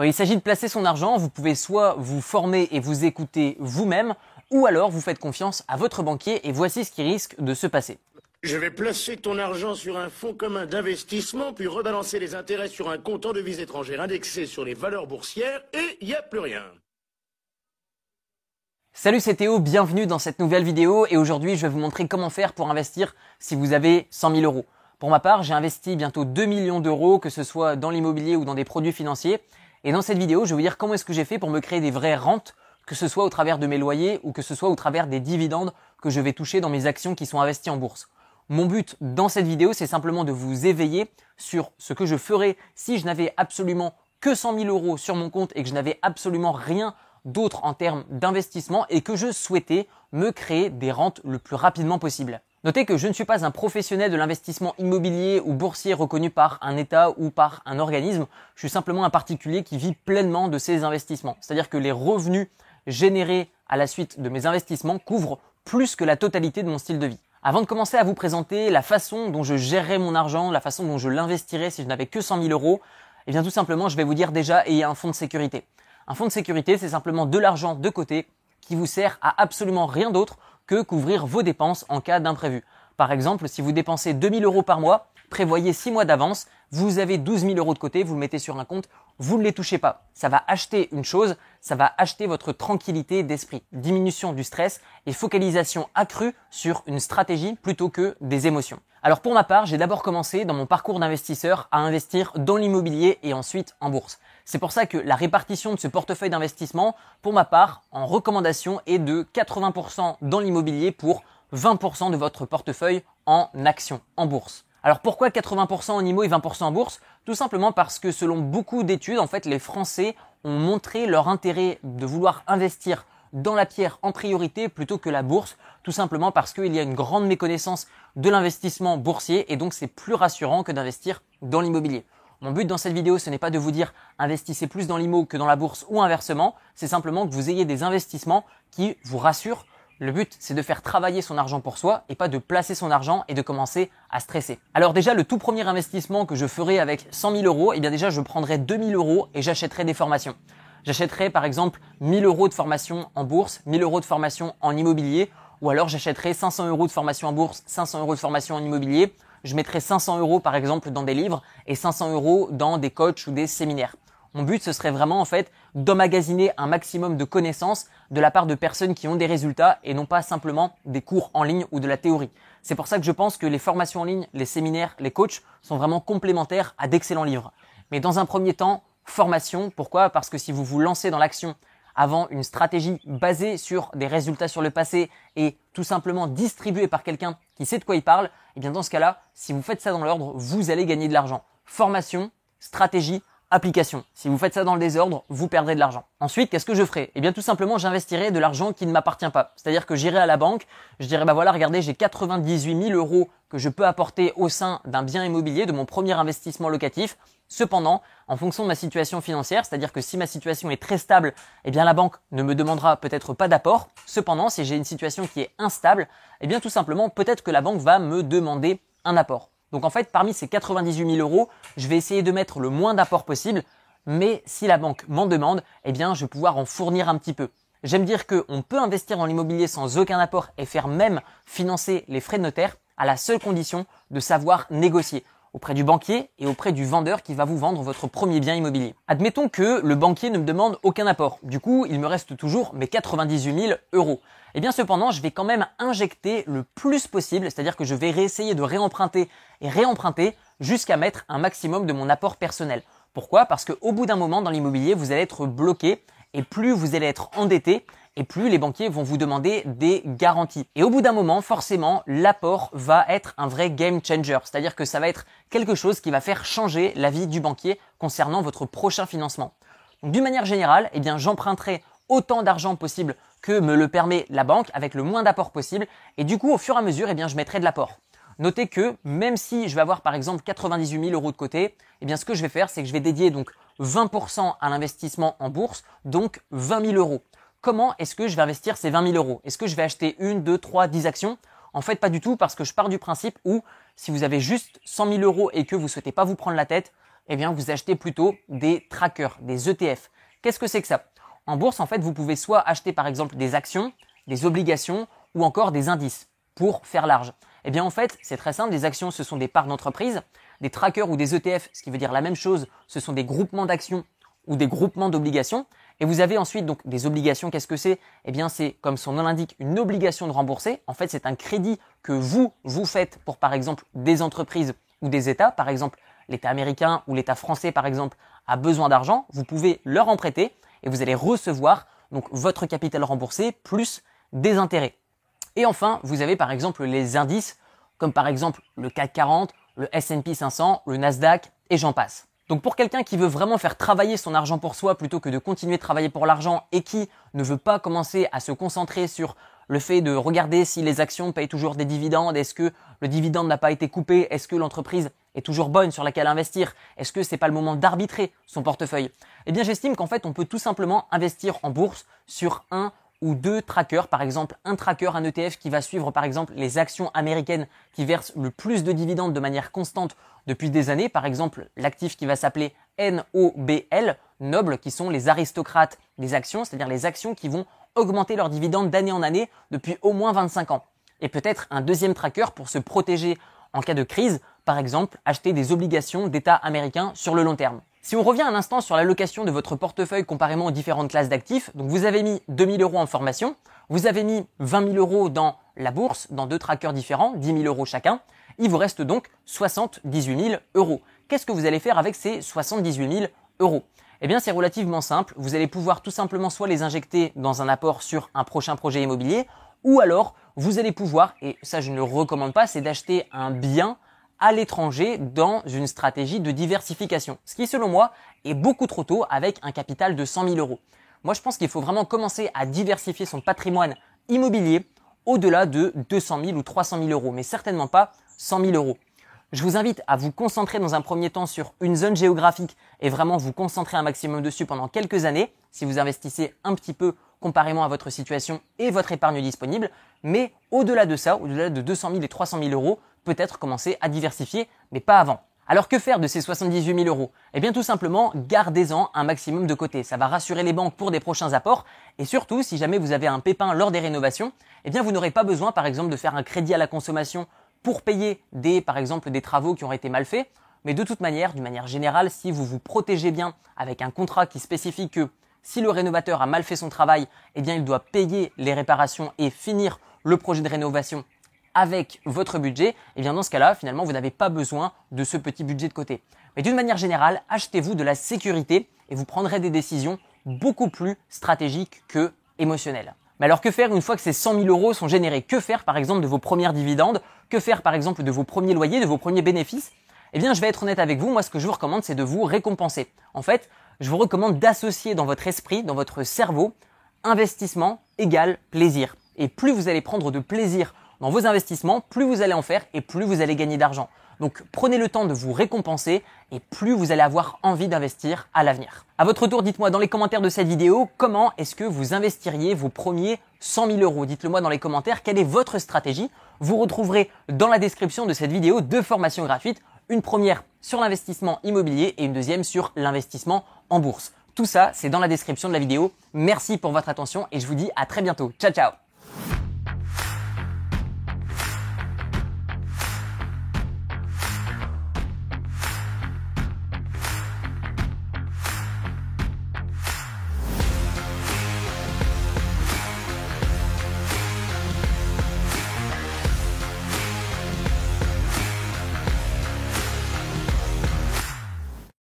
Quand il s'agit de placer son argent, vous pouvez soit vous former et vous écouter vous-même, ou alors vous faites confiance à votre banquier et voici ce qui risque de se passer. Je vais placer ton argent sur un fonds commun d'investissement, puis rebalancer les intérêts sur un compte en devises étrangères indexé sur les valeurs boursières, et il n'y a plus rien. Salut, c'est Théo, bienvenue dans cette nouvelle vidéo, et aujourd'hui je vais vous montrer comment faire pour investir si vous avez 100 000 euros. Pour ma part, j'ai investi bientôt 2 millions d'euros, que ce soit dans l'immobilier ou dans des produits financiers, et dans cette vidéo, je vais vous dire comment est-ce que j'ai fait pour me créer des vraies rentes, que ce soit au travers de mes loyers ou que ce soit au travers des dividendes que je vais toucher dans mes actions qui sont investies en bourse. Mon but dans cette vidéo, c'est simplement de vous éveiller sur ce que je ferais si je n'avais absolument que 100 000 euros sur mon compte et que je n'avais absolument rien d'autre en termes d'investissement et que je souhaitais me créer des rentes le plus rapidement possible. Notez que je ne suis pas un professionnel de l'investissement immobilier ou boursier reconnu par un État ou par un organisme. Je suis simplement un particulier qui vit pleinement de ses investissements. C'est-à-dire que les revenus générés à la suite de mes investissements couvrent plus que la totalité de mon style de vie. Avant de commencer à vous présenter la façon dont je gérerais mon argent, la façon dont je l'investirais si je n'avais que 100 000 euros, eh bien tout simplement, je vais vous dire déjà ayez un fonds de sécurité. Un fonds de sécurité, c'est simplement de l'argent de côté qui vous sert à absolument rien d'autre couvrir vos dépenses en cas d'imprévu. Par exemple, si vous dépensez 2000 euros par mois, prévoyez 6 mois d'avance, vous avez 12 000 euros de côté, vous le mettez sur un compte, vous ne les touchez pas. Ça va acheter une chose, ça va acheter votre tranquillité d'esprit, diminution du stress et focalisation accrue sur une stratégie plutôt que des émotions. Alors pour ma part, j'ai d'abord commencé dans mon parcours d'investisseur à investir dans l'immobilier et ensuite en bourse. C'est pour ça que la répartition de ce portefeuille d'investissement, pour ma part, en recommandation, est de 80% dans l'immobilier pour 20% de votre portefeuille en actions, en bourse. Alors pourquoi 80% en IMO et 20% en bourse? Tout simplement parce que selon beaucoup d'études, en fait, les Français ont montré leur intérêt de vouloir investir dans la pierre en priorité plutôt que la bourse, tout simplement parce qu'il y a une grande méconnaissance de l'investissement boursier et donc c'est plus rassurant que d'investir dans l'immobilier. Mon but dans cette vidéo, ce n'est pas de vous dire investissez plus dans l'IMO que dans la bourse ou inversement, c'est simplement que vous ayez des investissements qui vous rassurent le but, c'est de faire travailler son argent pour soi et pas de placer son argent et de commencer à stresser. Alors déjà, le tout premier investissement que je ferai avec 100 000 euros, eh bien déjà, je prendrai 2 000 euros et j'achèterai des formations. J'achèterai par exemple 1000 euros de formation en bourse, 1000 euros de formation en immobilier, ou alors j'achèterai 500 euros de formation en bourse, 500 euros de formation en immobilier. Je mettrai 500 euros par exemple dans des livres et 500 euros dans des coachs ou des séminaires. Mon but, ce serait vraiment en fait d'emmagasiner un maximum de connaissances de la part de personnes qui ont des résultats et non pas simplement des cours en ligne ou de la théorie. C'est pour ça que je pense que les formations en ligne, les séminaires, les coachs sont vraiment complémentaires à d'excellents livres. Mais dans un premier temps, formation. Pourquoi? Parce que si vous vous lancez dans l'action avant une stratégie basée sur des résultats sur le passé et tout simplement distribuée par quelqu'un qui sait de quoi il parle, et eh bien dans ce cas-là, si vous faites ça dans l'ordre, vous allez gagner de l'argent. Formation, stratégie, application. Si vous faites ça dans le désordre, vous perdrez de l'argent. Ensuite, qu'est-ce que je ferai? Eh bien, tout simplement, j'investirai de l'argent qui ne m'appartient pas. C'est-à-dire que j'irai à la banque, je dirai, bah voilà, regardez, j'ai 98 000 euros que je peux apporter au sein d'un bien immobilier, de mon premier investissement locatif. Cependant, en fonction de ma situation financière, c'est-à-dire que si ma situation est très stable, eh bien, la banque ne me demandera peut-être pas d'apport. Cependant, si j'ai une situation qui est instable, eh bien, tout simplement, peut-être que la banque va me demander un apport. Donc en fait, parmi ces 98 000 euros, je vais essayer de mettre le moins d'apport possible, mais si la banque m'en demande, eh bien, je vais pouvoir en fournir un petit peu. J'aime dire qu'on peut investir dans l'immobilier sans aucun apport et faire même financer les frais de notaire à la seule condition de savoir négocier auprès du banquier et auprès du vendeur qui va vous vendre votre premier bien immobilier. Admettons que le banquier ne me demande aucun apport. Du coup, il me reste toujours mes 98 000 euros. Eh bien cependant, je vais quand même injecter le plus possible, c'est-à-dire que je vais réessayer de réemprunter et réemprunter jusqu'à mettre un maximum de mon apport personnel. Pourquoi? Parce qu'au bout d'un moment dans l'immobilier, vous allez être bloqué et plus vous allez être endetté et plus les banquiers vont vous demander des garanties. Et au bout d'un moment, forcément, l'apport va être un vrai game changer, c'est-à-dire que ça va être quelque chose qui va faire changer la vie du banquier concernant votre prochain financement. Donc d'une manière générale, eh bien j'emprunterai autant d'argent possible que me le permet la banque avec le moins d'apport possible et du coup au fur et à mesure, eh bien je mettrai de l'apport. Notez que même si je vais avoir par exemple 98 000 euros de côté, eh bien ce que je vais faire, c'est que je vais dédier donc 20% à l'investissement en bourse, donc 20 000 euros comment est-ce que je vais investir ces 20 000 euros? Est-ce que je vais acheter une, deux, trois, dix actions? En fait, pas du tout parce que je pars du principe où si vous avez juste 100 000 euros et que vous souhaitez pas vous prendre la tête, eh bien vous achetez plutôt des trackers, des ETF. Qu'est-ce que c'est que ça? En bourse, en fait, vous pouvez soit acheter par exemple des actions, des obligations ou encore des indices pour faire large. Eh bien en fait, c'est très simple, des actions ce sont des parts d'entreprise, des trackers ou des ETF, ce qui veut dire la même chose, ce sont des groupements d'actions ou des groupements d'obligations. Et vous avez ensuite donc des obligations. Qu'est-ce que c'est? Eh bien, c'est comme son nom l'indique, une obligation de rembourser. En fait, c'est un crédit que vous vous faites pour par exemple des entreprises ou des États. Par exemple, l'État américain ou l'État français par exemple a besoin d'argent. Vous pouvez leur en prêter et vous allez recevoir donc votre capital remboursé plus des intérêts. Et enfin, vous avez par exemple les indices comme par exemple le CAC 40, le S&P 500, le Nasdaq et j'en passe. Donc pour quelqu'un qui veut vraiment faire travailler son argent pour soi plutôt que de continuer de travailler pour l'argent et qui ne veut pas commencer à se concentrer sur le fait de regarder si les actions payent toujours des dividendes, est-ce que le dividende n'a pas été coupé, est-ce que l'entreprise est toujours bonne sur laquelle investir, est-ce que c'est pas le moment d'arbitrer son portefeuille? Eh bien j'estime qu'en fait on peut tout simplement investir en bourse sur un ou deux trackers, par exemple un tracker, un ETF qui va suivre par exemple les actions américaines qui versent le plus de dividendes de manière constante depuis des années, par exemple l'actif qui va s'appeler NOBL, Noble, qui sont les aristocrates des actions, c'est-à-dire les actions qui vont augmenter leurs dividendes d'année en année depuis au moins 25 ans. Et peut-être un deuxième tracker pour se protéger en cas de crise, par exemple acheter des obligations d'État américains sur le long terme. Si on revient un instant sur l'allocation de votre portefeuille comparément aux différentes classes d'actifs, donc vous avez mis 2000 euros en formation, vous avez mis 20 000 euros dans la bourse, dans deux trackers différents, 10 000 euros chacun, il vous reste donc 78 000 euros. Qu'est-ce que vous allez faire avec ces 78 000 euros? Eh bien c'est relativement simple, vous allez pouvoir tout simplement soit les injecter dans un apport sur un prochain projet immobilier, ou alors vous allez pouvoir, et ça je ne le recommande pas, c'est d'acheter un bien à l'étranger dans une stratégie de diversification. Ce qui, selon moi, est beaucoup trop tôt avec un capital de 100 000 euros. Moi, je pense qu'il faut vraiment commencer à diversifier son patrimoine immobilier au-delà de 200 000 ou 300 000 euros, mais certainement pas 100 000 euros. Je vous invite à vous concentrer dans un premier temps sur une zone géographique et vraiment vous concentrer un maximum dessus pendant quelques années, si vous investissez un petit peu comparément à votre situation et votre épargne disponible. Mais au-delà de ça, au-delà de 200 000 et 300 000 euros, peut-être commencer à diversifier, mais pas avant. Alors que faire de ces 78 000 euros? Eh bien tout simplement, gardez-en un maximum de côté. Ça va rassurer les banques pour des prochains apports. Et surtout, si jamais vous avez un pépin lors des rénovations, eh bien vous n'aurez pas besoin par exemple de faire un crédit à la consommation pour payer des, par exemple, des travaux qui ont été mal faits. Mais de toute manière, d'une manière générale, si vous vous protégez bien avec un contrat qui spécifie que si le rénovateur a mal fait son travail, eh bien il doit payer les réparations et finir le projet de rénovation avec votre budget, et eh bien dans ce cas-là, finalement, vous n'avez pas besoin de ce petit budget de côté. Mais d'une manière générale, achetez-vous de la sécurité et vous prendrez des décisions beaucoup plus stratégiques que émotionnelles. Mais alors que faire une fois que ces 100 000 euros sont générés? Que faire par exemple de vos premières dividendes? Que faire par exemple de vos premiers loyers, de vos premiers bénéfices? Eh bien je vais être honnête avec vous, moi ce que je vous recommande c'est de vous récompenser. En fait, je vous recommande d'associer dans votre esprit, dans votre cerveau, investissement égale plaisir. Et plus vous allez prendre de plaisir dans vos investissements, plus vous allez en faire et plus vous allez gagner d'argent. Donc prenez le temps de vous récompenser et plus vous allez avoir envie d'investir à l'avenir. À votre tour, dites-moi dans les commentaires de cette vidéo comment est-ce que vous investiriez vos premiers 100 000 euros? Dites-le moi dans les commentaires quelle est votre stratégie? Vous retrouverez dans la description de cette vidéo deux formations gratuites. Une première sur l'investissement immobilier et une deuxième sur l'investissement en bourse. Tout ça, c'est dans la description de la vidéo. Merci pour votre attention et je vous dis à très bientôt. Ciao ciao